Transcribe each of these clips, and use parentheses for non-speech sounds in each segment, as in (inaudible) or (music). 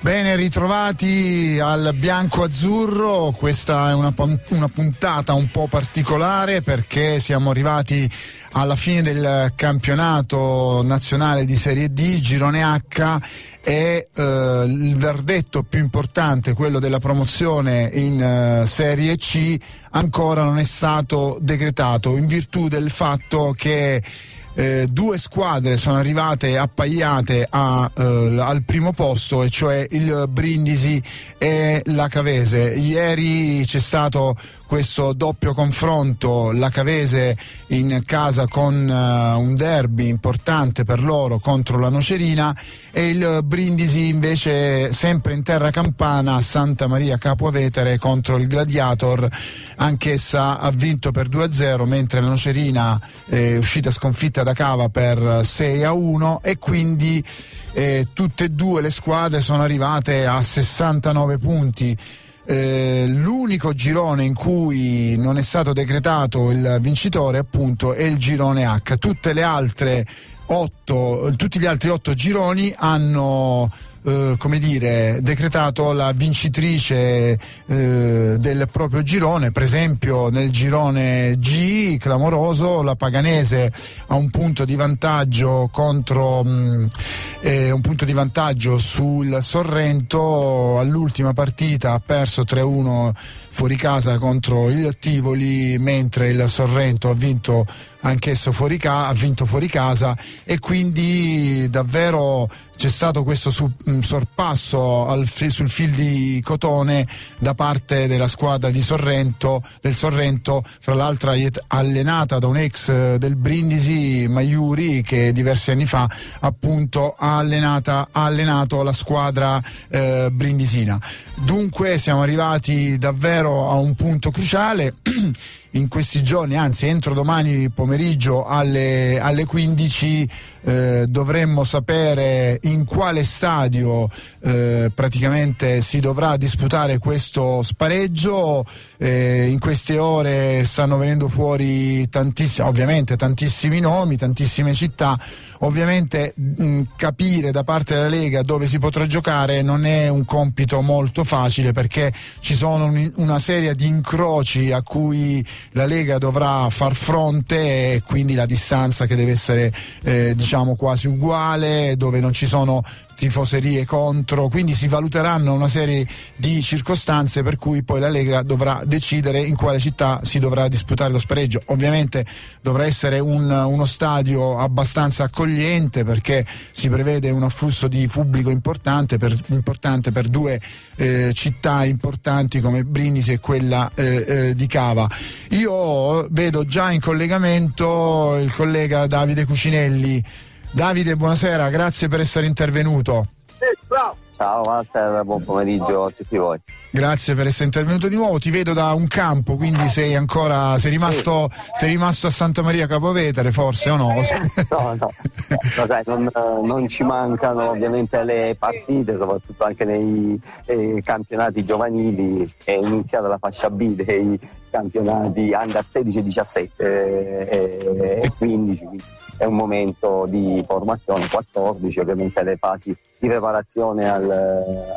Bene, ritrovati al bianco-azzurro, questa è una, una, puntata un po' particolare perché siamo arrivati alla fine del campionato nazionale di Serie D, Girone H e eh, il verdetto più importante, quello della promozione in eh, Serie C, ancora non è stato decretato in virtù del fatto che eh, due squadre sono arrivate appaiate a, eh, al primo posto, e cioè il Brindisi e la Cavese. Ieri c'è stato questo doppio confronto, la Cavese in casa con uh, un derby importante per loro contro la Nocerina e il Brindisi invece sempre in terra campana a Santa Maria Capovetere contro il Gladiator, anch'essa ha vinto per 2-0 mentre la Nocerina è uscita sconfitta da Cava per 6-1 e quindi eh, tutte e due le squadre sono arrivate a 69 punti eh, l'unico girone in cui non è stato decretato il vincitore appunto è il girone H. Tutte le altre otto, tutti gli altri otto gironi hanno eh, come dire, decretato la vincitrice eh, del proprio girone, per esempio nel girone G, clamoroso, la Paganese ha un punto di vantaggio contro mh, eh, un punto di vantaggio sul Sorrento, all'ultima partita ha perso 3-1 fuori casa contro il Tivoli, mentre il Sorrento ha vinto anch'esso fuori, ca- ha vinto fuori casa e quindi davvero c'è stato questo su- mm, sorpasso fi- sul fil di cotone da parte della squadra di Sorrento, del Sorrento, fra l'altro allenata da un ex eh, del Brindisi, Maiuri, che diversi anni fa appunto ha, allenata, ha allenato la squadra eh, brindisina. Dunque siamo arrivati davvero a un punto cruciale. (clears throat) in questi giorni, anzi entro domani pomeriggio alle, alle 15 eh, dovremmo sapere in quale stadio eh, praticamente si dovrà disputare questo spareggio. Eh, in queste ore stanno venendo fuori tantissimi, ovviamente tantissimi nomi, tantissime città. Ovviamente mh, capire da parte della Lega dove si potrà giocare non è un compito molto facile perché ci sono un, una serie di incroci a cui la Lega dovrà far fronte e quindi la distanza che deve essere eh, diciamo quasi uguale, dove non ci sono tifoserie contro, quindi si valuteranno una serie di circostanze per cui poi la Lega dovrà decidere in quale città si dovrà disputare lo spareggio. Ovviamente dovrà essere un, uno stadio abbastanza accogliente perché si prevede un afflusso di pubblico importante per, importante per due eh, città importanti come Brindisi e quella eh, eh, di Cava. Io vedo già in collegamento il collega Davide Cucinelli Davide, buonasera, grazie per essere intervenuto. Ciao Walter, buon pomeriggio a tutti voi. Grazie per essere intervenuto di nuovo, ti vedo da un campo, quindi sei ancora, sei rimasto, sei rimasto a Santa Maria Capovetere forse o no? No, no, no sai, non, non, ci mancano ovviamente le partite, soprattutto anche nei eh, campionati giovanili, è iniziata la fascia B dei campionati under 16 17 eh, e 15. Quindi è un momento di formazione, 14 ovviamente le fasi di preparazione al,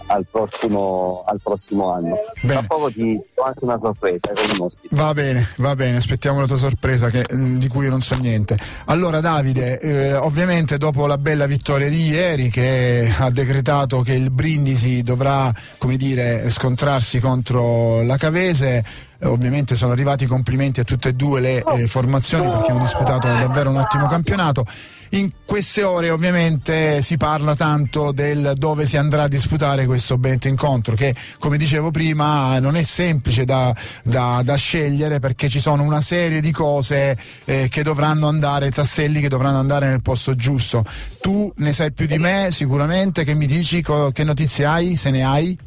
al, prossimo, al prossimo, anno. Bene. Tra poco ti do anche una sorpresa con un ospite. Va bene, va bene, aspettiamo la tua sorpresa che, mm, di cui io non so niente. Allora Davide, eh, ovviamente dopo la bella vittoria di ieri che ha decretato che il Brindisi dovrà, come dire, scontrarsi contro la Cavese, eh, ovviamente sono arrivati i complimenti a tutte e due le eh, formazioni perché hanno disputato davvero un ottimo campionato. In queste ore ovviamente si parla tanto del dove si andrà a disputare questo Bento incontro che come dicevo prima non è semplice da, da, da scegliere perché ci sono una serie di cose eh, che dovranno andare, tasselli che dovranno andare nel posto giusto. Tu ne sai più di me sicuramente, che mi dici, che notizie hai, se ne hai?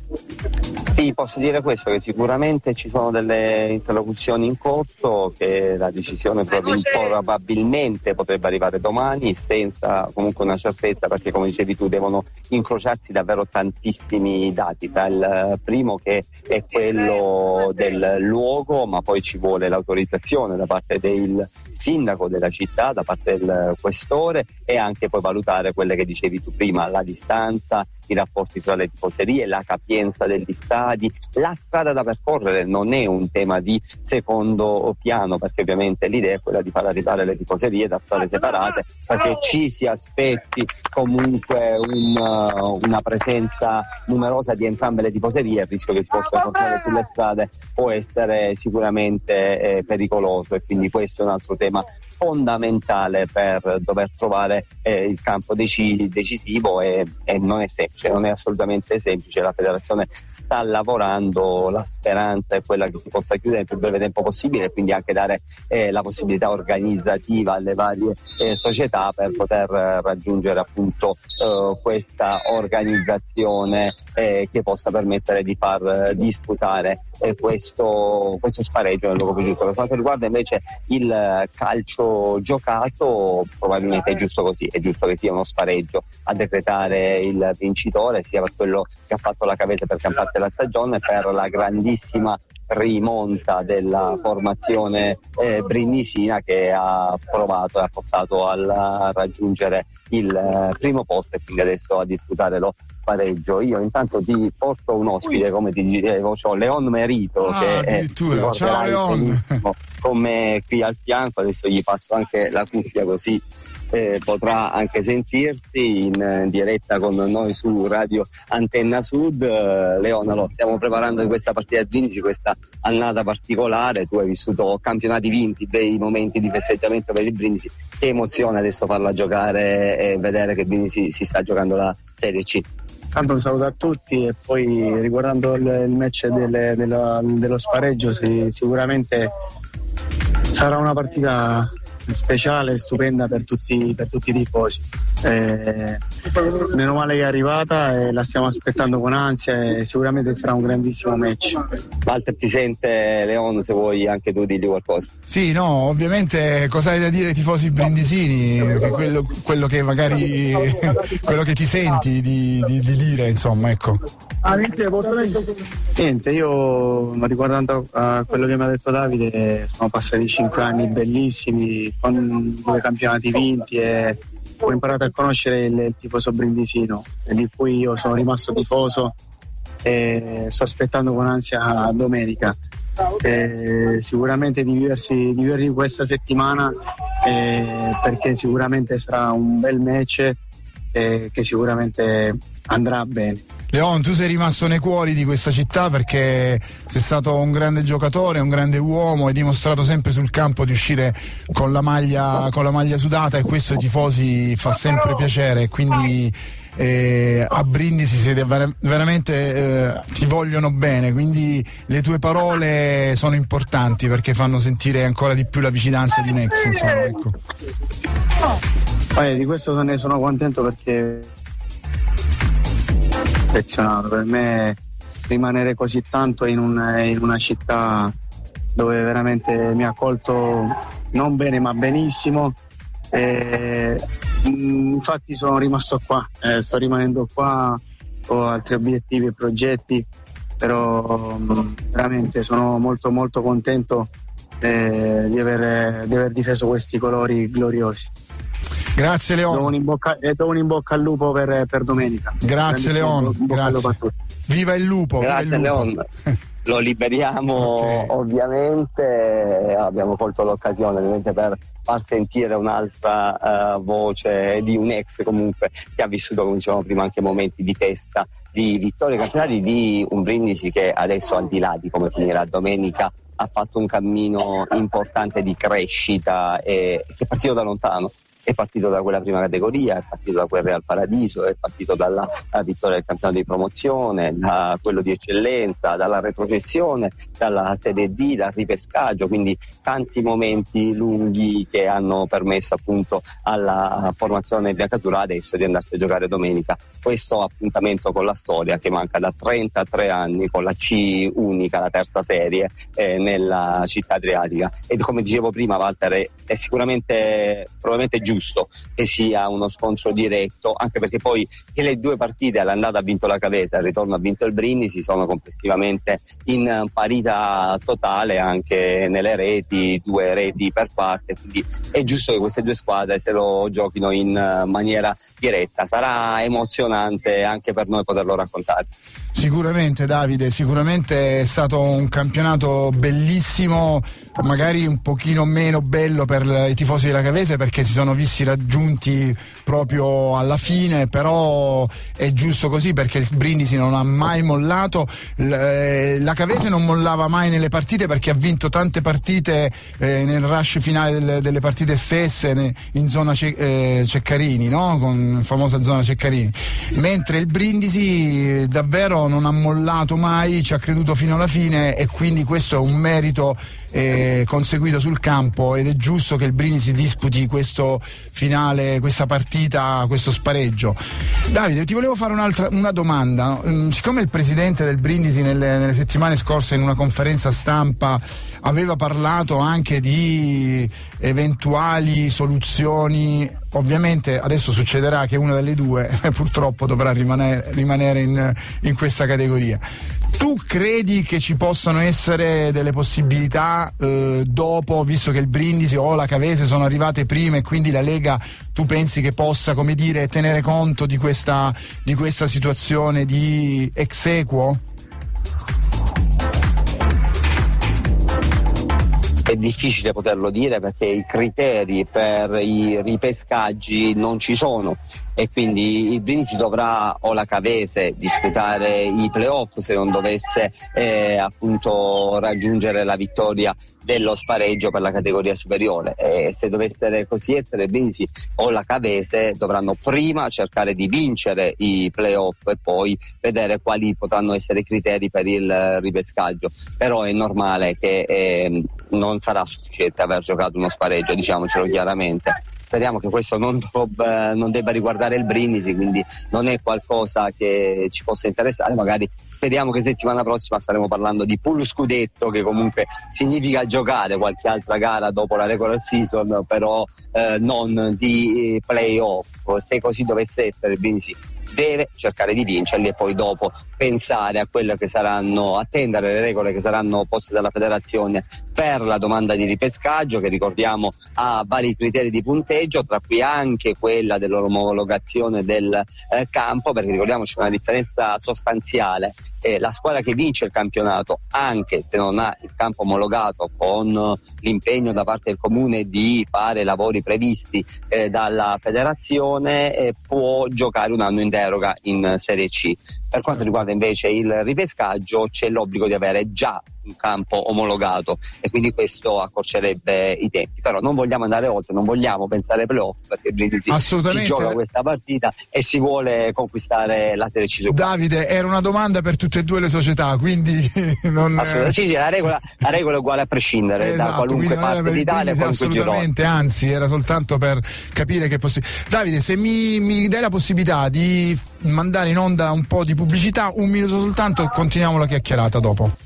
Sì, posso dire questo, che sicuramente ci sono delle interlocuzioni in corso, che la decisione probabilmente potrebbe arrivare domani, senza comunque una certezza, perché come dicevi tu devono incrociarsi davvero tantissimi dati, il primo che è quello del luogo, ma poi ci vuole l'autorizzazione da parte del sindaco della città, da parte del questore e anche poi valutare quelle che dicevi tu prima, la distanza, i rapporti tra le tifoserie, la capienza degli stadi, la strada da percorrere non è un tema di secondo piano perché ovviamente l'idea è quella di far arrivare le tifoserie da strade separate perché ci si aspetti comunque un, uh, una presenza numerosa di entrambe le tifoserie, il rischio che si possa portare sulle strade può essere sicuramente eh, pericoloso e quindi questo è un altro tema fondamentale per dover trovare eh, il campo dec- decisivo e, e, non è semplice, non è assolutamente semplice. La federazione sta lavorando, la speranza è quella che si possa chiudere nel più breve tempo possibile e quindi anche dare eh, la possibilità organizzativa alle varie eh, società per poter raggiungere appunto eh, questa organizzazione eh, che possa permettere di far disputare eh, questo, questo spareggio nel più giusto. Per quanto riguarda invece il calcio giocato, probabilmente è giusto così, è giusto che sia uno spareggio a decretare il vincitore, sia per quello che ha fatto la Cavese per gran parte della stagione, per la grandissima rimonta della formazione eh, brindisina che ha provato e ha portato a raggiungere il eh, primo posto e quindi adesso a disputare lo pareggio. Io intanto ti porto un ospite, come ti dicevo, ho Leon Merito ah, che è Ciao Leon. con me qui al fianco, adesso gli passo anche la cuffia così eh, potrà anche sentirsi in, in, diretta con noi su Radio Antenna Sud. Eh, Leona, lo stiamo preparando in questa partita a Brindisi, questa annata particolare. Tu hai vissuto campionati vinti, bei momenti di festeggiamento per il Brindisi. Che emozione adesso farla giocare e vedere che Brindisi si sta giocando la Serie C. Tanto un saluto a tutti e poi riguardando il, match delle, della, dello spareggio sì, sicuramente sarà una partita speciale e stupenda per tutti, per tutti i tifosi. Eh, meno male che è arrivata e la stiamo aspettando con ansia e sicuramente sarà un grandissimo match. Walter ti sente Leon se vuoi anche tu dirgli qualcosa. Sì, no, ovviamente cosa hai da dire ai tifosi brindisini, quello, quello, che magari quello che ti senti di, di, di dire, insomma, ecco. Niente, io riguardando a quello che mi ha detto Davide, sono passati cinque anni bellissimi, con due campionati vinti e ho imparato a conoscere il, il tifoso brindisino, di cui io sono rimasto tifoso e sto aspettando con ansia domenica. E sicuramente di viversi, di questa settimana eh, perché sicuramente sarà un bel match eh, che sicuramente andrà bene. Leon, tu sei rimasto nei cuori di questa città perché sei stato un grande giocatore, un grande uomo, hai dimostrato sempre sul campo di uscire con la maglia, con la maglia sudata e questo ai tifosi fa sempre piacere. Quindi eh, a Brindisi siete ver- veramente eh, ti vogliono bene, quindi le tue parole sono importanti perché fanno sentire ancora di più la vicinanza di Nex. Insomma, ecco. eh, di questo ne sono contento perché affezionato. Per me rimanere così tanto in, un, in una città dove veramente mi ha accolto non bene ma benissimo. E, mm, infatti sono rimasto qua, eh, sto rimanendo qua, ho altri obiettivi e progetti, però mm, veramente sono molto molto contento eh, di, aver, di aver difeso questi colori gloriosi. Grazie Leon. Do un in bocca, e do un in bocca al lupo per, per domenica. Grazie Leon. Grazie. Viva il lupo. Grazie viva il lupo. Leon. (laughs) Lo liberiamo okay. ovviamente, abbiamo colto l'occasione ovviamente per far sentire un'altra uh, voce di un ex comunque che ha vissuto, come dicevamo prima, anche momenti di festa, di vittorie campionati, di un brindisi che adesso al di là di come finirà domenica ha fatto un cammino importante di crescita e che è partito da lontano è partito da quella prima categoria, è partito da quel Real Paradiso, è partito dalla vittoria del campionato di promozione, da quello di eccellenza, dalla retrocessione, dalla Serie D, dal ripescaggio, quindi tanti momenti lunghi che hanno permesso appunto alla formazione biancatura adesso di andarsi a giocare domenica. Questo appuntamento con la storia che manca da 33 anni con la C unica, la terza serie eh, nella città adriatica. E come dicevo prima Walter è, è sicuramente probabilmente giusto giusto che sia uno scontro diretto, anche perché poi che le due partite all'andata ha vinto la Cavese, al ritorno ha vinto il Brindisi, sono complessivamente in parità totale anche nelle reti, due reti per parte, quindi è giusto che queste due squadre se lo giochino in maniera diretta. Sarà emozionante anche per noi poterlo raccontare. Sicuramente Davide, sicuramente è stato un campionato bellissimo, magari un pochino meno bello per i tifosi della Cavese perché si sono visti raggiunti proprio alla fine, però è giusto così perché il Brindisi non ha mai mollato, eh, la Cavese non mollava mai nelle partite perché ha vinto tante partite eh, nel rush finale delle, partite stesse in zona eh, Ceccarini, no? con famosa zona Ceccarini, mentre il Brindisi davvero non ha mollato mai, ci ha creduto fino alla fine e quindi questo è un merito eh, conseguito sul campo ed è giusto che il Brini si disputi questo finale, questa partita, questo spareggio. Davide, ti volevo fare una domanda. Mm, siccome il presidente del Brindisi nelle, nelle settimane scorse in una conferenza stampa aveva parlato anche di eventuali soluzioni, ovviamente adesso succederà che una delle due (laughs) purtroppo dovrà rimanere, rimanere in, in questa categoria. Tu credi che ci possano essere delle possibilità eh, dopo, visto che il Brindisi o la Cavese sono arrivate prima e quindi la Lega tu pensi che possa, come dire, tenere conto di questa, di questa situazione di ex È difficile poterlo dire perché i criteri per i ripescaggi non ci sono e quindi il Brindisi dovrà o la Cavese disputare i playoff se non dovesse eh, appunto raggiungere la vittoria dello spareggio per la categoria superiore. E se dovesse così essere Brindisi o la Cavese dovranno prima cercare di vincere i playoff e poi vedere quali potranno essere i criteri per il ripescaggio. Però è normale che eh, non sarà sufficiente aver giocato uno spareggio diciamocelo chiaramente speriamo che questo non, debba, non debba riguardare il Brindisi, quindi non è qualcosa che ci possa interessare, magari speriamo che settimana prossima staremo parlando di pool scudetto che comunque significa giocare qualche altra gara dopo la regular season però eh, non di playoff. Se così dovesse essere Brindisi deve cercare di vincerli e poi dopo pensare a quelle che saranno, attendere le regole che saranno poste dalla federazione per la domanda di ripescaggio che ricordiamo ha vari criteri di punteggio, tra cui anche quella dell'omologazione del eh, campo, perché ricordiamoci una differenza sostanziale eh, la squadra che vince il campionato, anche se non ha il campo omologato con l'impegno da parte del comune di fare lavori previsti eh, dalla federazione, eh, può giocare un anno in deroga in Serie C. Per quanto riguarda invece il ripescaggio c'è l'obbligo di avere già un campo omologato e quindi questo accorcerebbe i tempi. Però non vogliamo andare oltre, non vogliamo pensare ai playoff perché Brindisi si gioca questa partita e si vuole conquistare la Serie C. Davide, era una domanda per tutte e due le società, quindi (laughs) non... Assolutamente, sì, sì, la, regola, la regola, è uguale a prescindere esatto, da qualunque parte d'Italia. Assolutamente, girone. anzi era soltanto per capire che è possibile. Davide, se mi, mi dai la possibilità di mandare in onda un po' di pubblicità, un minuto soltanto e continuiamo la chiacchierata dopo.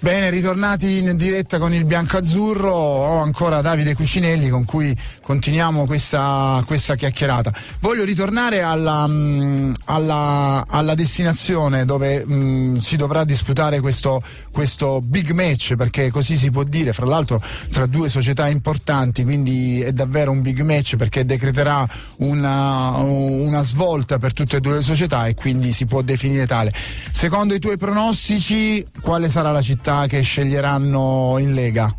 Bene, ritornati in diretta con il bianco-azzurro, ho ancora Davide Cucinelli con cui continuiamo questa, questa chiacchierata. Voglio ritornare alla, mm, alla, alla destinazione dove mh, mm, si dovrà disputare questo, questo big match, perché così si può dire, fra l'altro tra due società importanti, quindi è davvero un big match perché decreterà una, una svolta per tutte e due le società e quindi si può definire tale. Secondo i tuoi pronostici, quale sarà la città? Città che sceglieranno in Lega?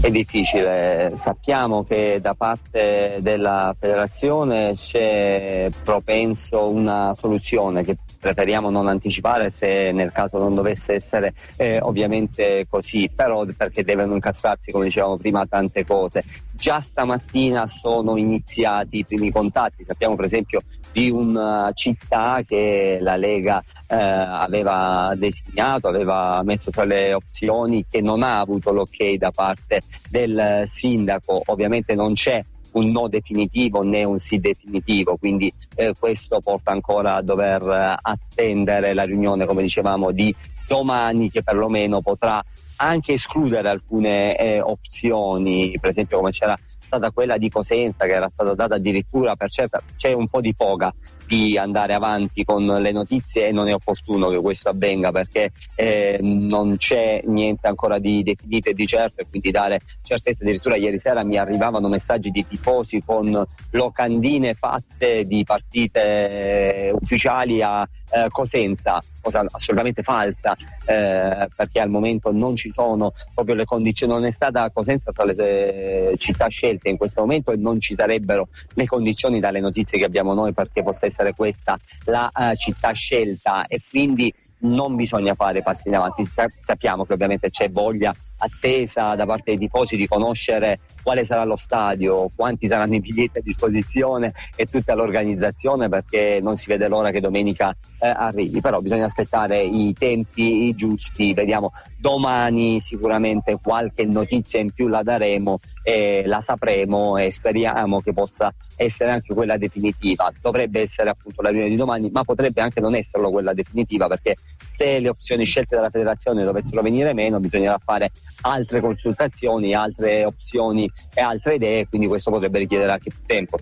È difficile, sappiamo che da parte della federazione c'è propenso una soluzione che preferiamo non anticipare se nel caso non dovesse essere eh, ovviamente così, però perché devono incastrarsi, come dicevamo prima, tante cose. Già stamattina sono iniziati i primi contatti, sappiamo per esempio di una città che la Lega eh, aveva designato, aveva messo tra le opzioni che non ha avuto l'ok da parte del sindaco, ovviamente non c'è un no definitivo né un sì definitivo, quindi eh, questo porta ancora a dover attendere la riunione, come dicevamo, di domani che perlomeno potrà anche escludere alcune eh, opzioni, per esempio come c'era stata quella di Cosenza che era stata data addirittura per certa, c'è un po' di foga di andare avanti con le notizie e non è opportuno che questo avvenga perché eh, non c'è niente ancora di definito e di certo e quindi dare certezza. Addirittura ieri sera mi arrivavano messaggi di tifosi con locandine fatte di partite ufficiali a eh, Cosenza cosa assolutamente falsa eh, perché al momento non ci sono proprio le condizioni, non è stata Cosenza tra le eh, città scelte in questo momento e non ci sarebbero le condizioni dalle notizie che abbiamo noi perché possa essere questa la uh, città scelta. E quindi non bisogna fare passi in avanti. Sappiamo che ovviamente c'è voglia attesa da parte dei tifosi di conoscere quale sarà lo stadio, quanti saranno i biglietti a disposizione e tutta l'organizzazione perché non si vede l'ora che domenica eh, arrivi, però bisogna aspettare i tempi giusti, vediamo domani sicuramente qualche notizia in più la daremo e la sapremo e speriamo che possa essere anche quella definitiva. Dovrebbe essere appunto la riunione di domani, ma potrebbe anche non esserlo quella definitiva perché se le opzioni scelte dalla federazione dovessero venire meno bisognerà fare altre consultazioni, altre opzioni e altre idee, quindi questo potrebbe richiedere anche più tempo.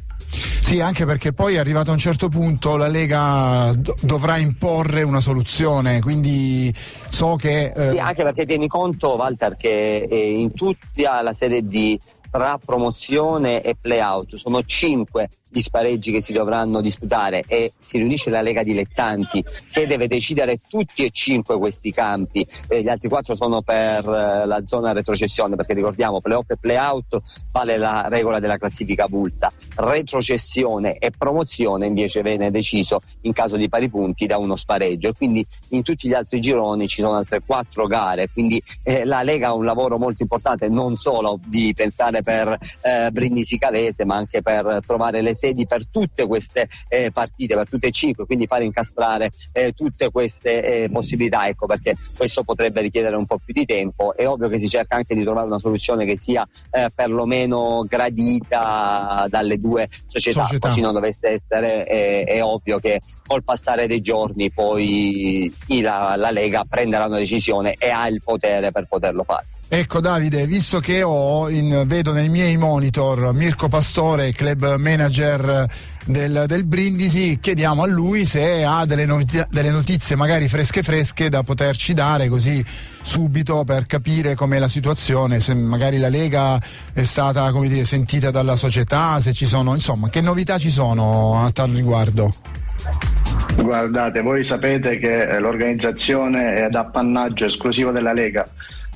Sì, anche perché poi arrivato a un certo punto la Lega do- dovrà imporre una soluzione, quindi so che... Eh... Sì, anche perché tieni conto, Walter, che eh, in tutta la serie di tra promozione e play-out. Sono cinque gli spareggi che si dovranno disputare e si riunisce la Lega Dilettanti che deve decidere tutti e cinque questi campi, eh, gli altri quattro sono per eh, la zona retrocessione perché ricordiamo playoff e playout vale la regola della classifica bulta, retrocessione e promozione invece viene deciso in caso di pari punti da uno spareggio. E quindi in tutti gli altri gironi ci sono altre quattro gare, quindi eh, la Lega ha un lavoro molto importante non solo di pensare per eh, Brindisi Calese ma anche per trovare le sedi per tutte queste eh, partite, per tutte e cinque, quindi fare incastrare eh, tutte queste eh, possibilità, ecco perché questo potrebbe richiedere un po' più di tempo. È ovvio che si cerca anche di trovare una soluzione che sia eh, perlomeno gradita dalle due società, società. così non dovesse essere, è, è ovvio che col passare dei giorni poi la, la Lega prenderà una decisione e ha il potere per poterlo fare. Ecco Davide, visto che in, vedo nei miei monitor Mirko Pastore, club manager del, del Brindisi, chiediamo a lui se ha delle notizie, delle notizie, magari fresche fresche da poterci dare così subito per capire com'è la situazione, se magari la Lega è stata dire, sentita dalla società, se ci sono, insomma, che novità ci sono a tal riguardo? Guardate, voi sapete che l'organizzazione è ad appannaggio esclusivo della Lega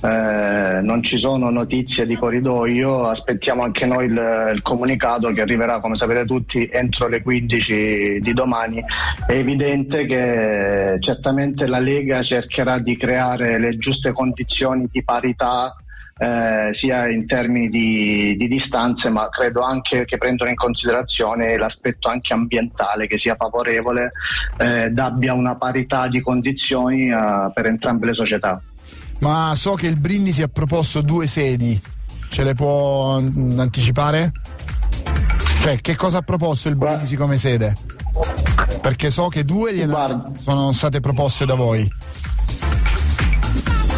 eh, non ci sono notizie di corridoio, aspettiamo anche noi il, il, comunicato che arriverà, come sapete tutti, entro le 15 di domani. È evidente che certamente la Lega cercherà di creare le giuste condizioni di parità eh, sia in termini di, di, distanze, ma credo anche che prendono in considerazione l'aspetto anche ambientale che sia favorevole, eh, abbia una parità di condizioni eh, per entrambe le società ma so che il Brindisi ha proposto due sedi, ce le può anticipare? Cioè, che cosa ha proposto il Brindisi come sede? Perché so che due sono state proposte da voi.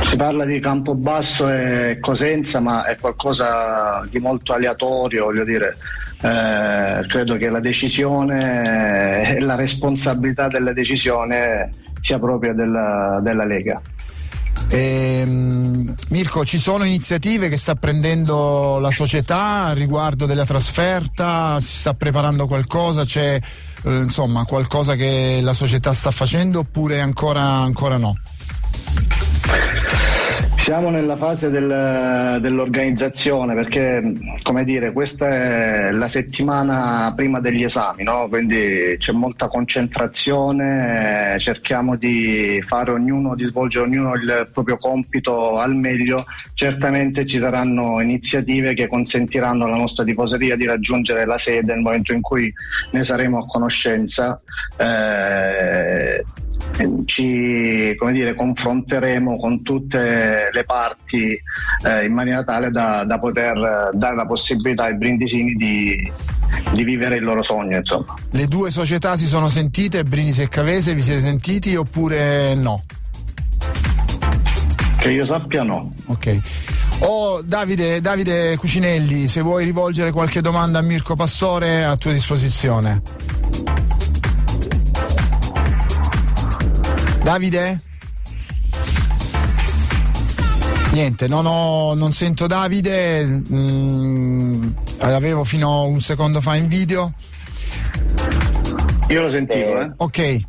Si parla di Campobasso e Cosenza, ma è qualcosa di molto aleatorio, voglio dire. Eh, credo che la decisione e la responsabilità della decisione sia propria della, della Lega. Ehm, Mirko, ci sono iniziative che sta prendendo la società riguardo della trasferta? Si sta preparando qualcosa? C'è eh, insomma qualcosa che la società sta facendo oppure ancora, ancora no? Siamo nella fase del, dell'organizzazione perché, come dire, questa è la settimana prima degli esami, no? quindi c'è molta concentrazione, cerchiamo di fare ognuno, di svolgere ognuno il proprio compito al meglio. Certamente ci saranno iniziative che consentiranno alla nostra tifoseria di raggiungere la sede nel momento in cui ne saremo a conoscenza. Eh, ci dire, confronteremo con tutte le parti eh, in maniera tale da, da, poter dare la possibilità ai brindisini di, di vivere il loro sogno. Insomma. Le due società si sono sentite, Brindisi e Cavese, vi siete sentiti oppure no? Che io sappia no. Ok. Oh, Davide, Davide Cucinelli, se vuoi rivolgere qualche domanda a Mirko Pastore a tua disposizione. Davide? Niente, non, ho, non sento Davide, mm, l'avevo fino a un secondo fa in video. Io lo sentivo, eh. Ok,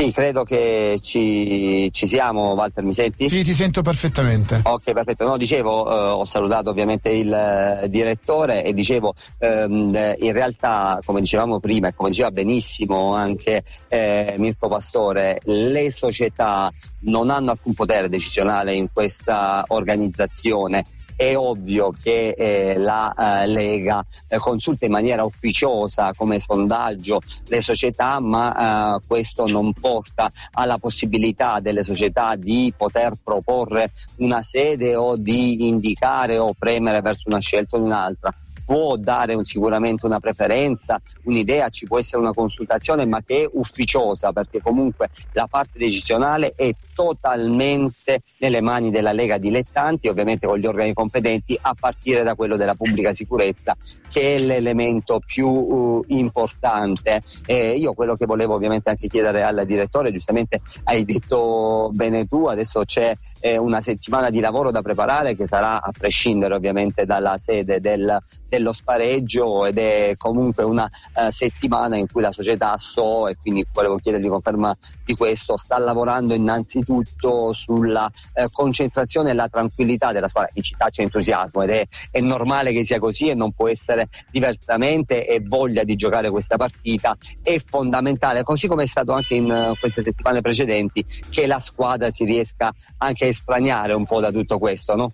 Sì, credo che ci, ci siamo, Walter, mi senti? sì, ti sento perfettamente. Ok, perfetto. No, dicevo, eh, ho salutato ovviamente il eh, direttore e dicevo, ehm, eh, in realtà, come dicevamo prima e come diceva benissimo anche eh, Mirko Pastore, le società non hanno alcun potere decisionale in questa organizzazione. È ovvio che eh, la eh, Lega eh, consulta in maniera ufficiosa come sondaggio le società, ma eh, questo non porta alla possibilità delle società di poter proporre una sede o di indicare o premere verso una scelta o un'altra. Può dare un- sicuramente una preferenza, un'idea, ci può essere una consultazione, ma che è ufficiosa perché comunque la parte decisionale è totalmente nelle mani della Lega dilettanti, ovviamente con gli organi competenti, a partire da quello della pubblica sicurezza, che è l'elemento più eh, importante. Eh, io quello che volevo ovviamente anche chiedere al direttore, giustamente hai detto bene tu, adesso c'è eh, una settimana di lavoro da preparare che sarà a prescindere ovviamente dalla sede del, dello spareggio ed è comunque una eh, settimana in cui la società so e quindi volevo chiedergli conferma di questo, sta lavorando innanzitutto sulla eh, concentrazione e la tranquillità della squadra. In città c'è entusiasmo ed è, è normale che sia così e non può essere diversamente e voglia di giocare questa partita è fondamentale, così come è stato anche in eh, queste settimane precedenti, che la squadra si riesca anche a estraniare un po' da tutto questo, no?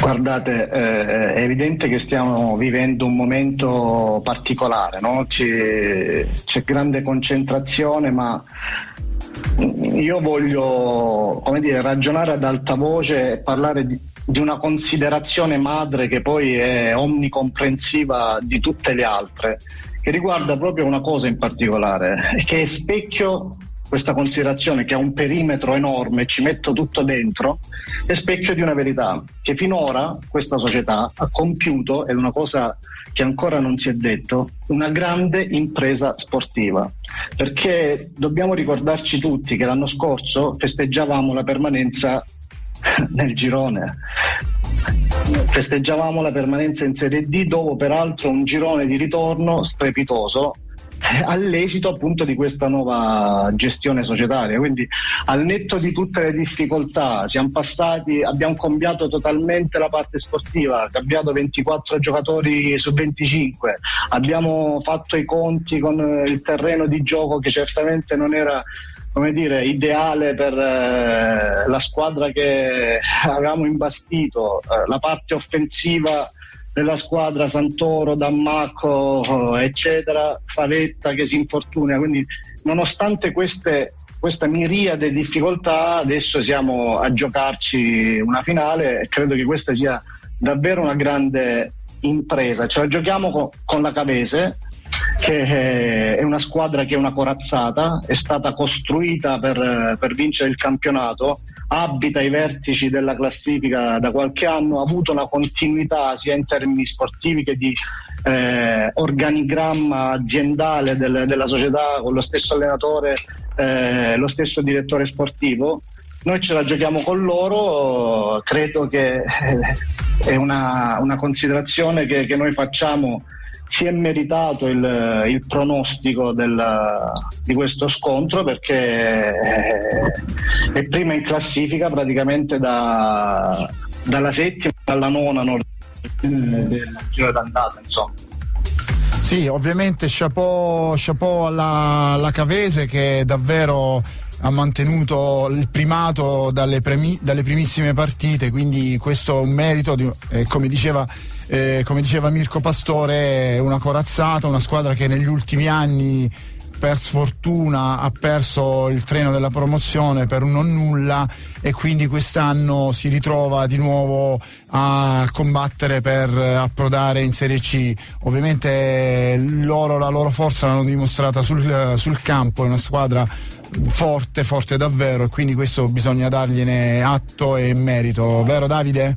Guardate, eh, è evidente che stiamo vivendo un momento particolare, no? c'è, c'è grande concentrazione, ma io voglio dire, ragionare ad alta voce e parlare di, di una considerazione madre che poi è omnicomprensiva di tutte le altre, che riguarda proprio una cosa in particolare, che è specchio questa considerazione che ha un perimetro enorme, ci metto tutto dentro, è specchio di una verità, che finora questa società ha compiuto, ed è una cosa che ancora non si è detto, una grande impresa sportiva. Perché dobbiamo ricordarci tutti che l'anno scorso festeggiavamo la permanenza (laughs) nel girone. Festeggiavamo la permanenza in Serie D dopo peraltro un girone di ritorno strepitoso all'esito appunto di questa nuova gestione societaria. Quindi al netto di tutte le difficoltà siamo passati, abbiamo cambiato totalmente la parte sportiva, cambiato 24 giocatori su 25, abbiamo fatto i conti con eh, il terreno di gioco che certamente non era come dire, ideale per eh, la squadra che avevamo imbastito, eh, la parte offensiva della squadra Santoro, Dammacco, eccetera, Favetta che si infortuna. Quindi, nonostante queste, questa miriade di difficoltà, adesso siamo a giocarci una finale e credo che questa sia davvero una grande impresa. Ce la giochiamo co- con la Cavese, che è una squadra che è una corazzata, è stata costruita per, per vincere il campionato, abita i vertici della classifica da qualche anno, ha avuto una continuità sia in termini sportivi che di eh, organigramma aziendale del- della società con lo stesso allenatore, eh, lo stesso direttore sportivo. Noi ce la giochiamo con loro, credo che eh, è una, una considerazione che, che noi facciamo si è meritato il, il pronostico del- di questo scontro perché eh, è prima in classifica praticamente da- dalla settima alla nona nord- del giro d'andata insomma. Sì, ovviamente chapeau, chapeau alla, alla Cavese che davvero ha mantenuto il primato dalle, premi- dalle primissime partite, quindi questo è un merito, di- eh, come, diceva, eh, come diceva Mirko Pastore, è una corazzata, una squadra che negli ultimi anni per sfortuna ha perso il treno della promozione per un non nulla e quindi quest'anno si ritrova di nuovo a combattere per approdare in Serie C. Ovviamente loro, la loro forza l'hanno dimostrata sul, sul campo, è una squadra forte, forte davvero e quindi questo bisogna dargliene atto e merito, vero Davide?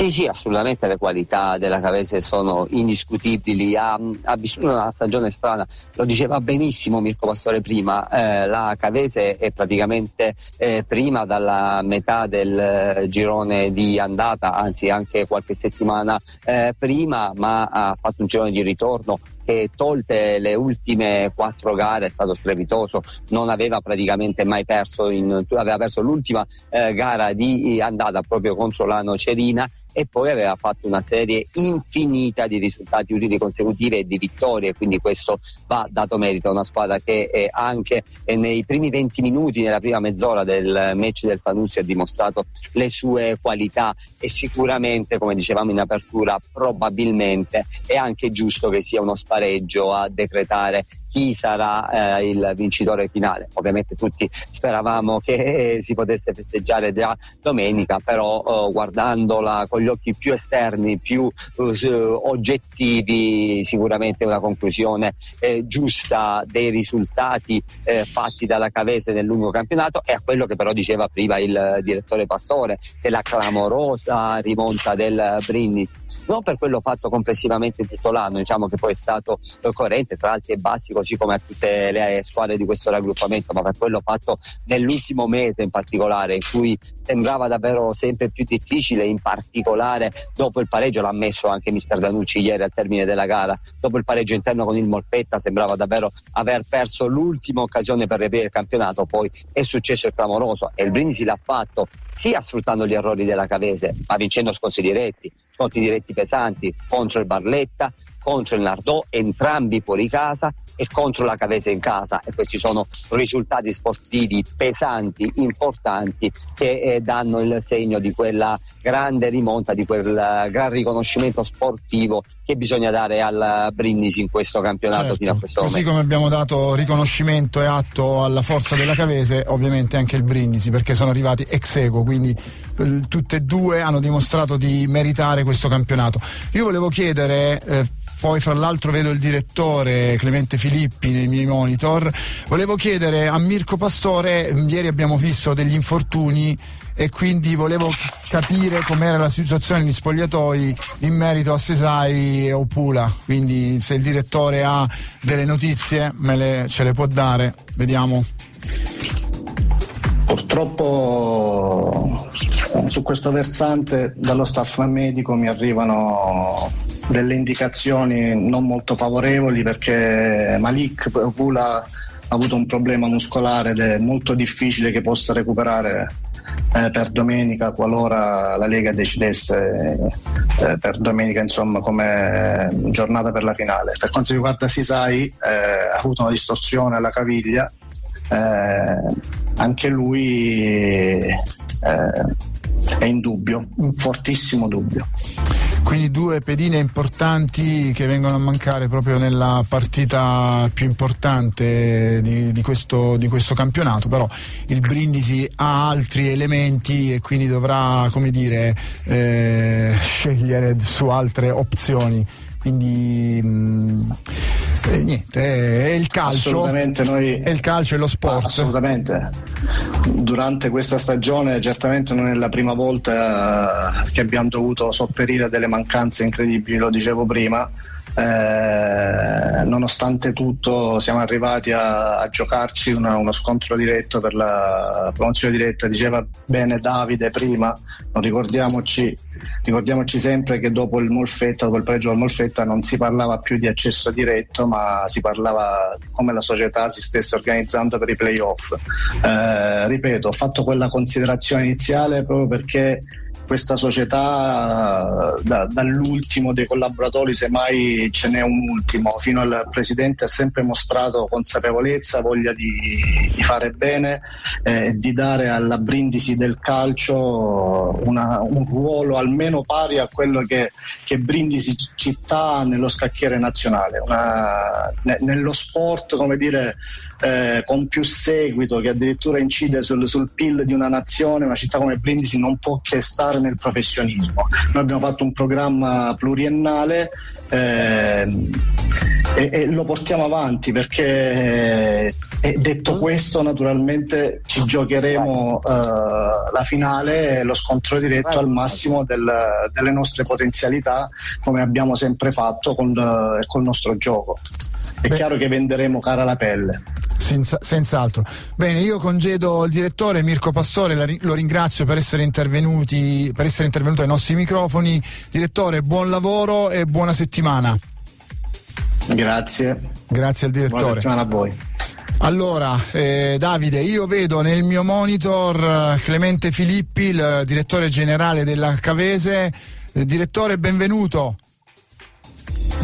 Sì, sì, assolutamente le qualità della Cavese sono indiscutibili. Ha, ha vissuto una stagione strana, lo diceva benissimo Mirko Pastore prima. Eh, la Cavese è praticamente eh, prima dalla metà del eh, girone di andata, anzi anche qualche settimana eh, prima, ma ha fatto un girone di ritorno che tolte le ultime quattro gare è stato strepitoso, non aveva praticamente mai perso, in, aveva perso l'ultima eh, gara di andata proprio contro la Nocerina e poi aveva fatto una serie infinita di risultati utili consecutivi e di vittorie, quindi questo va dato merito a una squadra che eh, anche eh, nei primi 20 minuti, nella prima mezz'ora del match del Fanuzzi ha dimostrato le sue qualità e sicuramente, come dicevamo in apertura, probabilmente è anche giusto che sia uno spareggio a decretare chi sarà eh, il vincitore finale. Ovviamente tutti speravamo che (laughs) si potesse festeggiare già domenica, però eh, guardandola con gli occhi più esterni, più eh, oggettivi, sicuramente una conclusione eh, giusta dei risultati eh, fatti dalla Cavese nel lungo campionato e a quello che però diceva prima il direttore Pastore, che la clamorosa rimonta del Brindisi non per quello fatto complessivamente tutto l'anno, diciamo che poi è stato coerente tra alti e bassi, così come a tutte le squadre di questo raggruppamento, ma per quello fatto nell'ultimo mese in particolare, in cui sembrava davvero sempre più difficile, in particolare dopo il pareggio, l'ha ammesso anche mister Danucci ieri al termine della gara, dopo il pareggio interno con il Molpetta sembrava davvero aver perso l'ultima occasione per riaprire il campionato, poi è successo il clamoroso e il Brindisi l'ha fatto sia sfruttando gli errori della Cavese, ma vincendo sconsi diretti, sconti diretti pesanti contro il Barletta, contro il Nardò, entrambi fuori casa e contro la Cavese in casa e questi sono risultati sportivi pesanti, importanti che eh, danno il segno di quella grande rimonta, di quel uh, gran riconoscimento sportivo che bisogna dare al Brindisi in questo campionato certo, fino a questo così momento. come abbiamo dato riconoscimento e atto alla forza della Cavese, ovviamente anche il Brindisi perché sono arrivati ex equo, quindi eh, tutte e due hanno dimostrato di meritare questo campionato. Io volevo chiedere eh, poi fra l'altro vedo il direttore Clemente Filippi nei miei monitor. Volevo chiedere a Mirko Pastore, ieri abbiamo visto degli infortuni e quindi volevo capire com'era la situazione negli spogliatoi in merito a Sesai e Opula, quindi se il direttore ha delle notizie le, ce le può dare, vediamo. Purtroppo su questo versante dallo staff medico mi arrivano delle indicazioni non molto favorevoli perché Malik Pula ha avuto un problema muscolare ed è molto difficile che possa recuperare eh, per domenica qualora la Lega decidesse eh, per domenica insomma come giornata per la finale. Per quanto riguarda Sisai eh, ha avuto una distorsione alla caviglia eh, anche lui eh, è in dubbio, un fortissimo dubbio. Quindi due pedine importanti che vengono a mancare proprio nella partita più importante di, di, questo, di questo, campionato, però il Brindisi ha altri elementi e quindi dovrà dire, eh, scegliere su altre opzioni quindi mh, mm, eh, niente, è, il calcio. Assolutamente noi, è il calcio e lo sport. Assolutamente. Durante questa stagione certamente non è la prima volta che abbiamo dovuto sopperire delle mancanze incredibili, lo dicevo prima. Eh, nonostante tutto siamo arrivati a, a giocarci una, uno scontro diretto per la promozione diretta. Diceva bene Davide prima ricordiamoci, ricordiamoci sempre che dopo il Molfetta dopo il pregio del Molfetta non si parlava più di accesso diretto ma si parlava di come la società si stesse organizzando per i playoff. Eh, ripeto ho fatto quella considerazione iniziale proprio perché questa società da, dall'ultimo dei collaboratori semmai ce n'è un ultimo. Fino al presidente ha sempre mostrato consapevolezza, voglia di, di fare bene e eh, di dare alla Brindisi del calcio una, un ruolo almeno pari a quello che, che Brindisi città nello scacchiere nazionale. Una, ne, nello sport, come dire, eh, con più seguito, che addirittura incide sul, sul, PIL di una nazione, una città come Brindisi non può che stare nel professionismo. Noi abbiamo fatto un programma pluriennale eh, e, e, lo portiamo avanti perché eh, detto questo naturalmente ci giocheremo eh, la finale e lo scontro diretto al massimo del, delle nostre potenzialità come abbiamo sempre fatto con, eh, col nostro gioco. È Beh. chiaro che venderemo cara la pelle. Senza, senz'altro. Bene, io congedo il direttore Mirko Pastore, lo ringrazio per essere, intervenuti, per essere intervenuto ai nostri microfoni. Direttore, buon lavoro e buona settimana. Grazie. Grazie al direttore. Buona settimana a voi. Allora, eh, Davide, io vedo nel mio monitor eh, Clemente Filippi, il direttore generale della Cavese. Eh, direttore, benvenuto.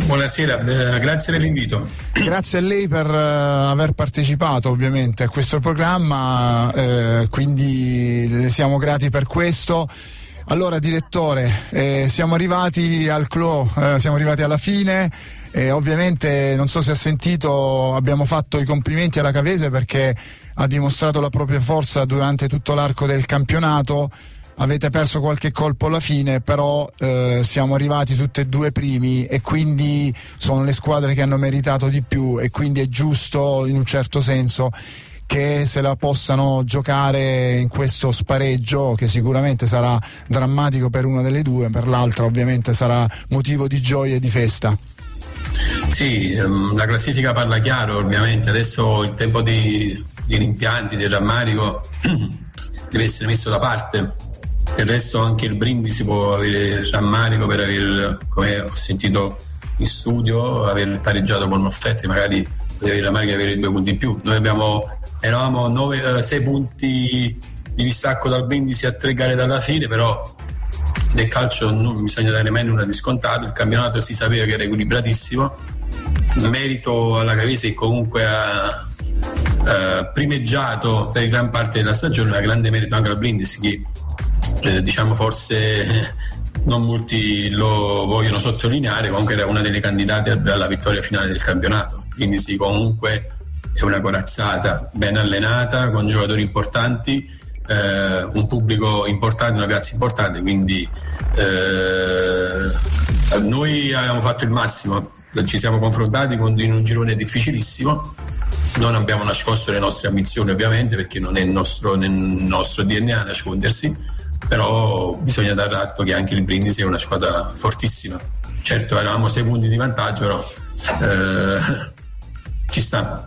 Buonasera, eh, grazie dell'invito. Grazie a lei per uh, aver partecipato ovviamente a questo programma, eh, quindi le siamo grati per questo. Allora direttore, eh, siamo arrivati al clou, eh, siamo arrivati alla fine. e ovviamente non so se ha sentito, abbiamo fatto i complimenti alla Cavese perché ha dimostrato la propria forza durante tutto l'arco del campionato avete perso qualche colpo alla fine, però eh, siamo arrivati tutti e due primi e quindi sono le squadre che hanno meritato di più e quindi è giusto in un certo senso che se la possano giocare in questo spareggio che sicuramente sarà drammatico per una delle due, per l'altra ovviamente sarà motivo di gioia e di festa. Sì, ehm, la classifica parla chiaro, ovviamente adesso il tempo di, di rimpianti, di rammarico (clears throat) deve essere messo da parte del resto anche il Brindisi può avere rammarico per aver, come ho sentito in studio, aver pareggiato con offerte, magari avere rammarico di avere due punti in più. Noi abbiamo, eravamo 9, 6 eh, punti di distacco dal Brindisi a tre gare dalla fine, però nel calcio non bisogna dare mai nulla di scontato, il campionato si sapeva che era equilibratissimo, merito alla Cavese che comunque ha eh, primeggiato per gran parte della stagione, ma grande merito anche al Brindisi che eh, diciamo forse (laughs) non molti lo vogliono sottolineare, comunque era una delle candidate alla vittoria finale del campionato, quindi sì, comunque è una corazzata ben allenata, con giocatori importanti, eh, un pubblico importante, una piazza importante, quindi eh, noi abbiamo fatto il massimo, ci siamo confrontati con, in un girone difficilissimo, non abbiamo nascosto le nostre ambizioni ovviamente perché non è nostro, nel nostro DNA nascondersi, però bisogna dare atto che anche il Brindisi è una squadra fortissima. Certo eravamo sei punti di vantaggio, però eh, (laughs) ci sta.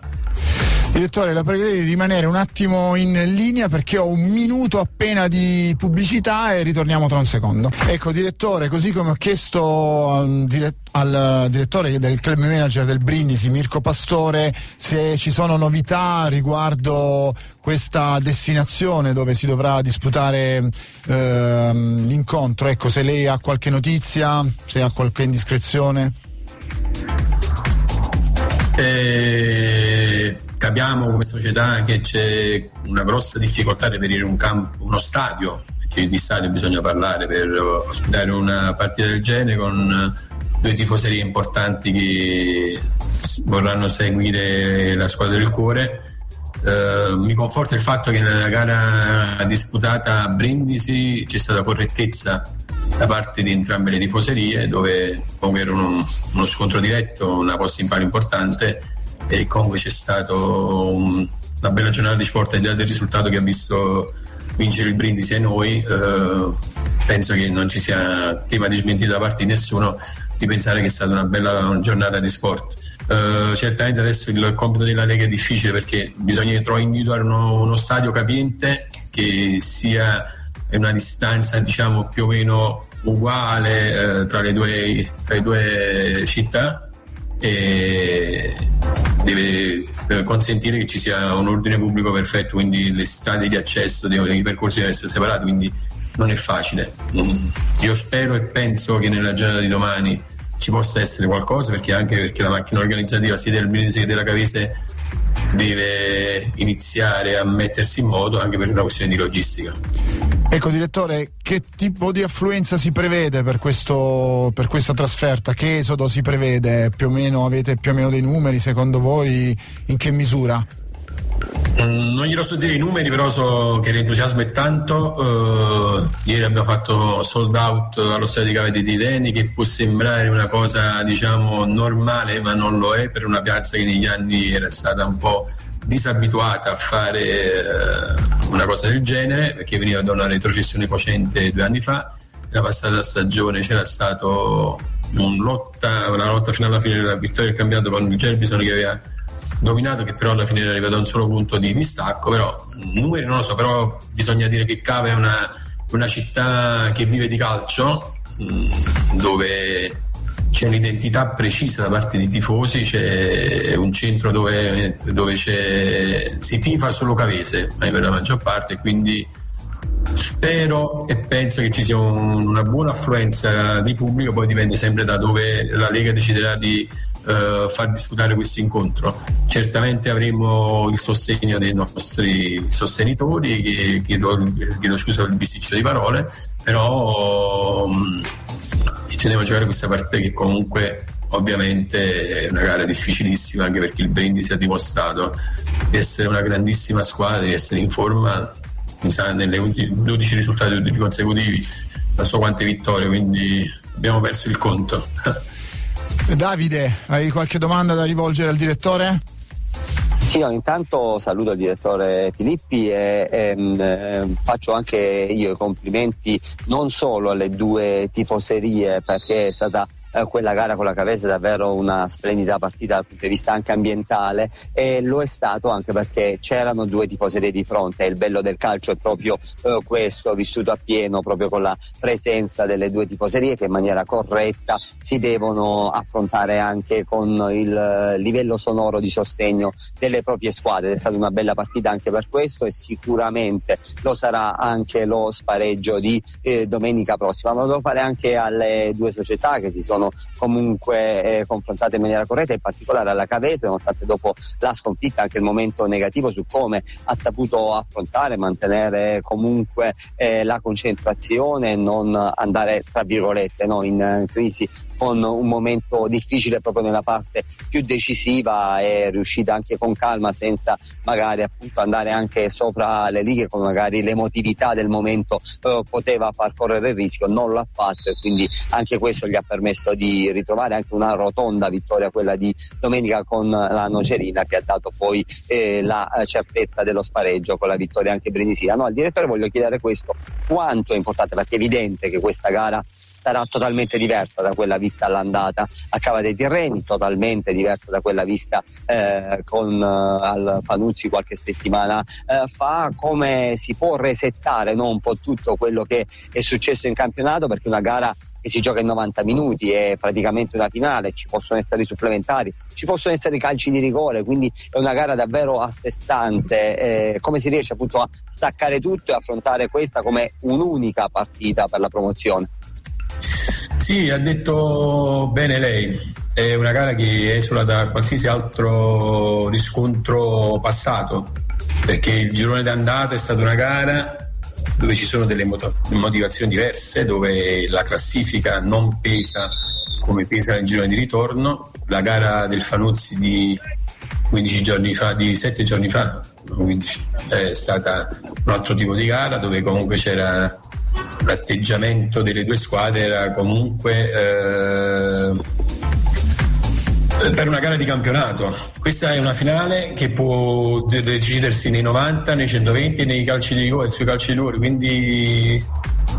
Direttore, la pregherei di rimanere un attimo in linea perché ho un minuto appena di pubblicità e ritorniamo tra un secondo. Ecco, direttore, così come ho chiesto al, al direttore del club manager del Brindisi, Mirko Pastore, se ci sono novità riguardo questa destinazione dove si dovrà disputare eh, l'incontro. Ecco, se lei ha qualche notizia, se ha qualche indiscrezione. Eh capiamo come società che c'è una grossa difficoltà a reperire un campo, uno stadio, perché di stadio bisogna parlare per ospitare una partita del genere con due tifoserie importanti che vorranno seguire la squadra del cuore. Uh, mi conforta il fatto che nella gara disputata a Brindisi c'è stata correttezza da parte di entrambe le tifoserie dove comunque era uno, uno scontro diretto, una posta in palo importante e comunque c'è stata un, una bella giornata di sport al di là del risultato che ha visto vincere il Brindisi e noi eh, penso che non ci sia tema di smentita da parte di nessuno di pensare che è stata una bella giornata di sport. Uh, certamente adesso il compito della Lega è difficile perché bisogna trovare individuare uno, uno stadio capiente che sia una distanza diciamo più o meno uguale uh, tra, le due, tra le due città e deve consentire che ci sia un ordine pubblico perfetto, quindi le strade di accesso, i percorsi devono essere separati, quindi non è facile. Io spero e penso che nella giornata di domani ci possa essere qualcosa perché anche perché la macchina organizzativa sia del Brindisi che della Cavese deve iniziare a mettersi in moto anche per una questione di logistica. Ecco direttore, che tipo di affluenza si prevede per, questo, per questa trasferta? Che esodo si prevede? Più o meno, avete più o meno dei numeri secondo voi? In che misura? Mm, non glielo so dire i numeri, però so che l'entusiasmo è tanto. Uh, ieri abbiamo fatto sold out allo stadio di Cavite di Reni, che può sembrare una cosa diciamo normale, ma non lo è per una piazza che negli anni era stata un po' disabituata a fare uh, una cosa del genere, perché veniva da una retrocessione cocente due anni fa. La passata stagione c'era stato un lotta, una lotta fino alla fine della vittoria del campionato con il Gerbison che aveva dominato che però alla fine è arrivato a un solo punto di distacco, però numeri non lo so, però bisogna dire che Cava è una, una città che vive di calcio, mm, dove c'è un'identità precisa da parte dei tifosi, c'è un centro dove, dove si tifa solo Cavese, ma per la maggior parte, quindi spero e penso che ci sia un, una buona affluenza di pubblico, poi dipende sempre da dove la Lega deciderà di eh, far disputare questo incontro. Certamente avremo il sostegno dei nostri sostenitori, chiedo, chiedo scusa per il bisticcio di parole, però um, ci a giocare questa partita che comunque ovviamente è una gara difficilissima anche perché il Brindisi ha dimostrato di essere una grandissima squadra, di essere in forma mi sa nelle 12 risultati consecutivi non so quante vittorie quindi abbiamo perso il conto (laughs) Davide, hai qualche domanda da rivolgere al direttore? Sì, no, intanto saluto il direttore Filippi e, e mh, ehm, faccio anche io i complimenti non solo alle due tifoserie perché è stata eh, quella gara con la Cavese è davvero una splendida partita dal punto di vista anche ambientale e lo è stato anche perché c'erano due tifoserie di fronte il bello del calcio è proprio eh, questo, vissuto appieno proprio con la presenza delle due tifoserie che in maniera corretta si devono affrontare anche con il livello sonoro di sostegno delle proprie squadre. È stata una bella partita anche per questo e sicuramente lo sarà anche lo spareggio di eh, domenica prossima. Ma lo devo fare anche alle due società che si sono sono comunque eh, confrontate in maniera corretta, in particolare alla Cavese, nonostante dopo la sconfitta anche il momento negativo su come ha saputo affrontare, mantenere comunque eh, la concentrazione e non andare tra virgolette no, in crisi con un momento difficile proprio nella parte più decisiva è riuscita anche con calma senza magari appunto andare anche sopra le righe con magari l'emotività del momento eh, poteva far correre il rischio, non l'ha fatto e quindi anche questo gli ha permesso di ritrovare anche una rotonda vittoria quella di domenica con la Nocerina che ha dato poi eh, la certezza dello spareggio con la vittoria anche brindisina. No, al direttore voglio chiedere questo, quanto è importante perché è evidente che questa gara sarà totalmente diversa da quella vista all'andata a Cava dei Tirreni, totalmente diversa da quella vista eh, con eh, al Fanuzzi qualche settimana eh, fa, come si può resettare no, un po' tutto quello che è successo in campionato perché una gara che si gioca in 90 minuti, è praticamente una finale, ci possono essere i supplementari, ci possono essere i calci di rigore, quindi è una gara davvero a sé stante. Eh, come si riesce appunto a staccare tutto e affrontare questa come un'unica partita per la promozione? Sì, ha detto bene lei. È una gara che esula da qualsiasi altro riscontro passato, perché il girone d'andata è stata una gara dove ci sono delle motivazioni diverse, dove la classifica non pesa come pesa nel girone di ritorno. La gara del Fanuzzi di 15 giorni fa, di 7 giorni fa, 15, è stata un altro tipo di gara dove comunque c'era l'atteggiamento delle due squadre era comunque eh, per una gara di campionato. Questa è una finale che può decidersi nei 90, nei 120 nei calci di rigore, sui calci di rigore, quindi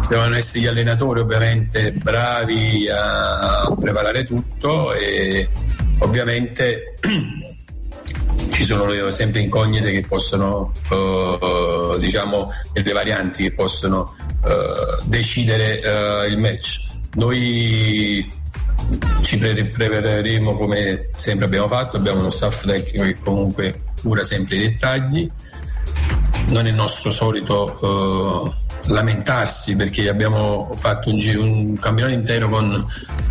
devono essere gli allenatori ovviamente bravi a preparare tutto e ovviamente (clears throat) ci sono sempre incognite che possono, uh, diciamo, delle varianti che possono uh, decidere uh, il match. Noi ci pre- prepareremo come sempre abbiamo fatto, abbiamo uno staff tecnico che comunque cura sempre i dettagli, non è nostro solito lamentarsi perché abbiamo fatto un, un campionato intero con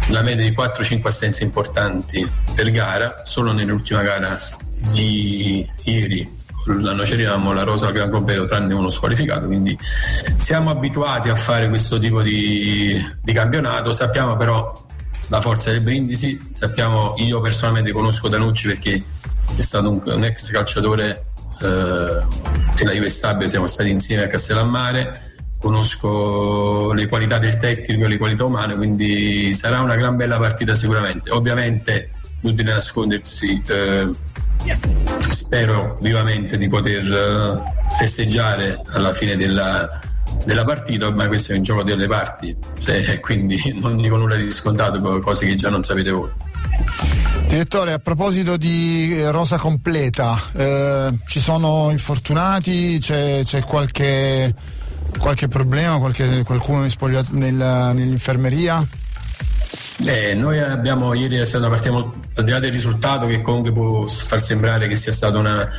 la media di 4-5 assenze importanti per gara, solo nell'ultima gara di ieri. L'anno c'eravamo la rosa Gran Completo tranne uno squalificato quindi siamo abituati a fare questo tipo di, di campionato. Sappiamo però la forza del Brindisi sappiamo io personalmente conosco Danucci perché è stato un, un ex calciatore eh, della Juve Stabile siamo stati insieme a Castellammare. Conosco le qualità del tecnico e le qualità umane quindi sarà una gran bella partita sicuramente. Ovviamente inutile nascondersi eh, spero vivamente di poter uh, festeggiare alla fine della, della, partita, ma questo è un gioco delle parti, se, quindi (laughs) non dico nulla di scontato, cose che già non sapete voi. Direttore, a proposito di eh, rosa completa, eh, ci sono infortunati, c'è, c'è qualche, qualche, problema, qualche, qualcuno nell'infermeria? Beh, noi abbiamo ieri è stata una partita molto, al di là del risultato che comunque può far sembrare che sia stata una,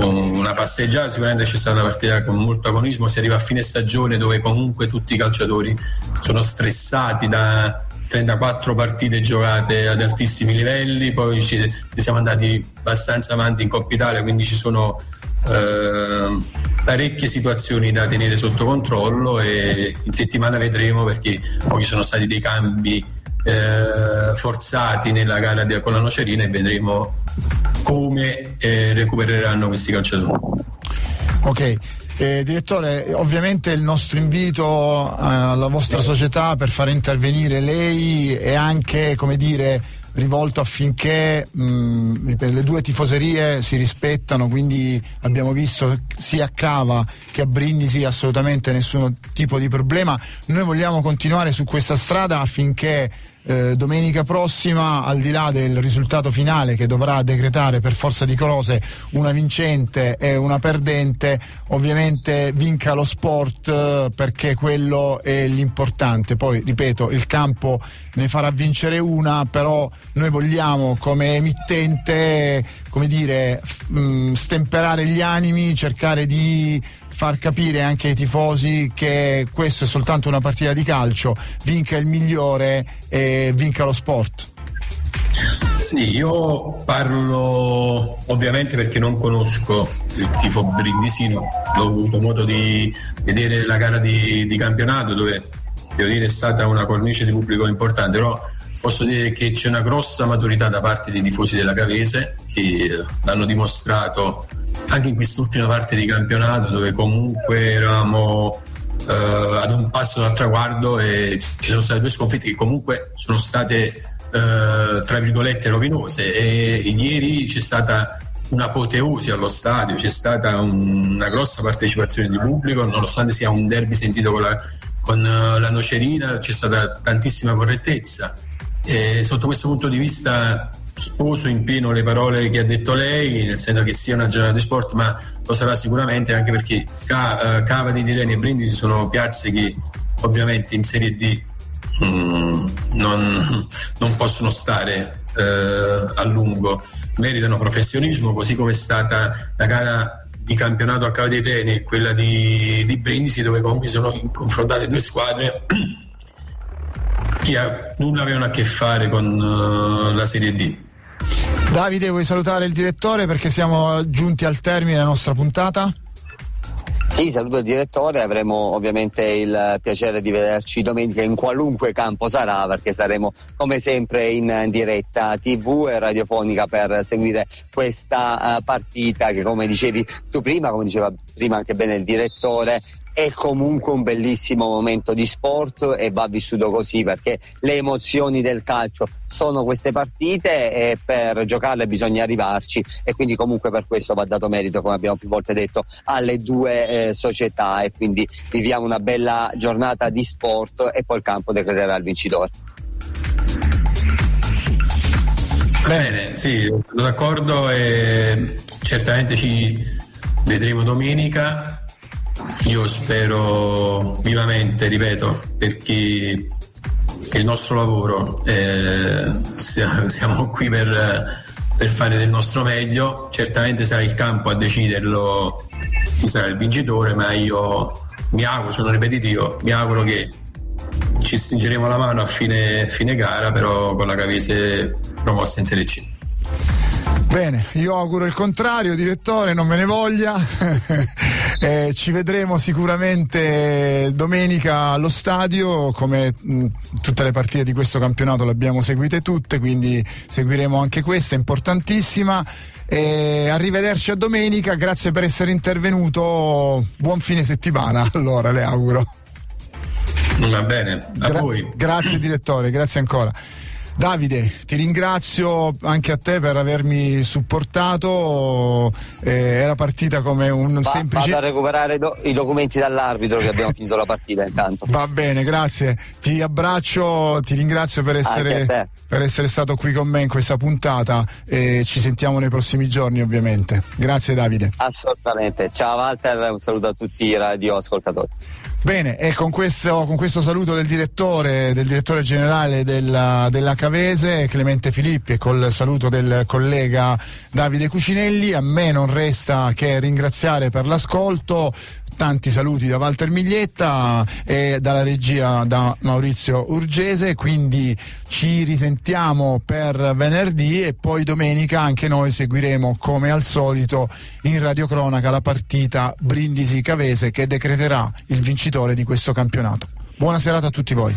una passeggiata, sicuramente c'è stata una partita con molto agonismo, si arriva a fine stagione dove comunque tutti i calciatori sono stressati da 34 partite giocate ad altissimi livelli, poi ci, siamo andati abbastanza avanti in Coppa Italia, quindi ci sono eh, parecchie situazioni da tenere sotto controllo e in settimana vedremo perché poi ci sono stati dei cambi eh, forzati nella gara di, con la nocerina e vedremo come eh, recupereranno questi calciatori. Ok, eh, direttore, ovviamente il nostro invito eh, alla vostra società per far intervenire lei è anche, come dire, rivolto affinché mh, le due tifoserie si rispettano, quindi abbiamo visto sia a Cava che a Brindisi assolutamente nessun tipo di problema. Noi vogliamo continuare su questa strada affinché eh, domenica prossima, al di là del risultato finale che dovrà decretare per forza di cose una vincente e una perdente, ovviamente vinca lo sport eh, perché quello è l'importante. Poi, ripeto, il campo ne farà vincere una, però noi vogliamo come emittente, come dire, mh, mm, stemperare gli animi, cercare di far capire anche ai tifosi che questo è soltanto una partita di calcio, vinca il migliore e vinca lo sport. Sì, io parlo ovviamente perché non conosco il tifo brindisino, ho avuto modo di vedere la gara di, di campionato dove devo dire è stata una cornice di pubblico importante, però posso dire che c'è una grossa maturità da parte dei tifosi della Cavese che l'hanno dimostrato anche in quest'ultima parte di campionato dove comunque eravamo eh, ad un passo dal traguardo e ci sono state due sconfitte che comunque sono state eh, tra virgolette rovinose. E, ieri c'è stata un'apoteosi allo stadio, c'è stata un, una grossa partecipazione di pubblico nonostante sia un derby sentito con la, con uh, la nocerina c'è stata tantissima correttezza. E sotto questo punto di vista sposo in pieno le parole che ha detto lei, nel senso che sia una giornata di sport, ma lo sarà sicuramente anche perché uh, Cava di Tireni e Brindisi sono piazze che ovviamente in Serie D mm, non, non, possono stare uh, a lungo, meritano professionismo, così come è stata la gara di campionato a Cava dei Treni e quella di, di Brindisi dove comunque sono confrontate due squadre che nulla avevano a che fare con uh, la Serie D. Davide, vuoi salutare il direttore perché siamo giunti al termine della nostra puntata? Sì, saluto il direttore, avremo ovviamente il piacere di vederci domenica in qualunque campo sarà perché saremo come sempre in diretta tv e radiofonica per seguire questa uh, partita che come dicevi tu prima, come diceva prima anche bene il direttore, è comunque un bellissimo momento di sport e va vissuto così perché le emozioni del calcio sono queste partite e per giocarle bisogna arrivarci e quindi comunque per questo va dato merito come abbiamo più volte detto alle due eh, società e quindi viviamo una bella giornata di sport e poi il campo decreterà il vincitore. Bene, sì, sono d'accordo e certamente ci vedremo domenica io spero vivamente, ripeto, perché il nostro lavoro, eh, (laughs) siamo qui per, per, fare del nostro meglio, certamente sarà il campo a deciderlo chi sarà il vincitore, ma io mi auguro, sono ripetitivo, mi auguro che ci stringeremo la mano a fine, fine gara, però con la Cavese promossa in Serie C. Bene, io auguro il contrario, direttore, non me ne voglia. (laughs) eh, ci vedremo sicuramente domenica allo stadio, come mh, tutte le partite di questo campionato le abbiamo seguite tutte, quindi seguiremo anche questa, importantissima. E arrivederci a domenica, grazie per essere intervenuto, buon fine settimana, (laughs) allora le auguro. Va bene, a Gra- voi. Grazie direttore, grazie ancora. Davide, ti ringrazio anche a te per avermi supportato, eh, era partita come un Va, semplice... Vado a recuperare do- i documenti dall'arbitro che abbiamo (laughs) finito la partita intanto. Va bene, grazie, ti abbraccio, ti ringrazio per essere, per essere stato qui con me in questa puntata e ci sentiamo nei prossimi giorni ovviamente. Grazie Davide. Assolutamente, ciao Walter, un saluto a tutti i radioascoltatori. Bene, e con questo, con questo, saluto del direttore, del direttore generale della, della, Cavese, Clemente Filippi, e col saluto del collega Davide Cucinelli, a me non resta che ringraziare per l'ascolto, tanti saluti da Walter Miglietta e dalla regia da Maurizio Urgese, quindi ci risentiamo per venerdì e poi domenica anche noi seguiremo come al solito in radiocronaca la partita Brindisi Cavese che decreterà il vincitore di questo campionato. Buona serata a tutti voi.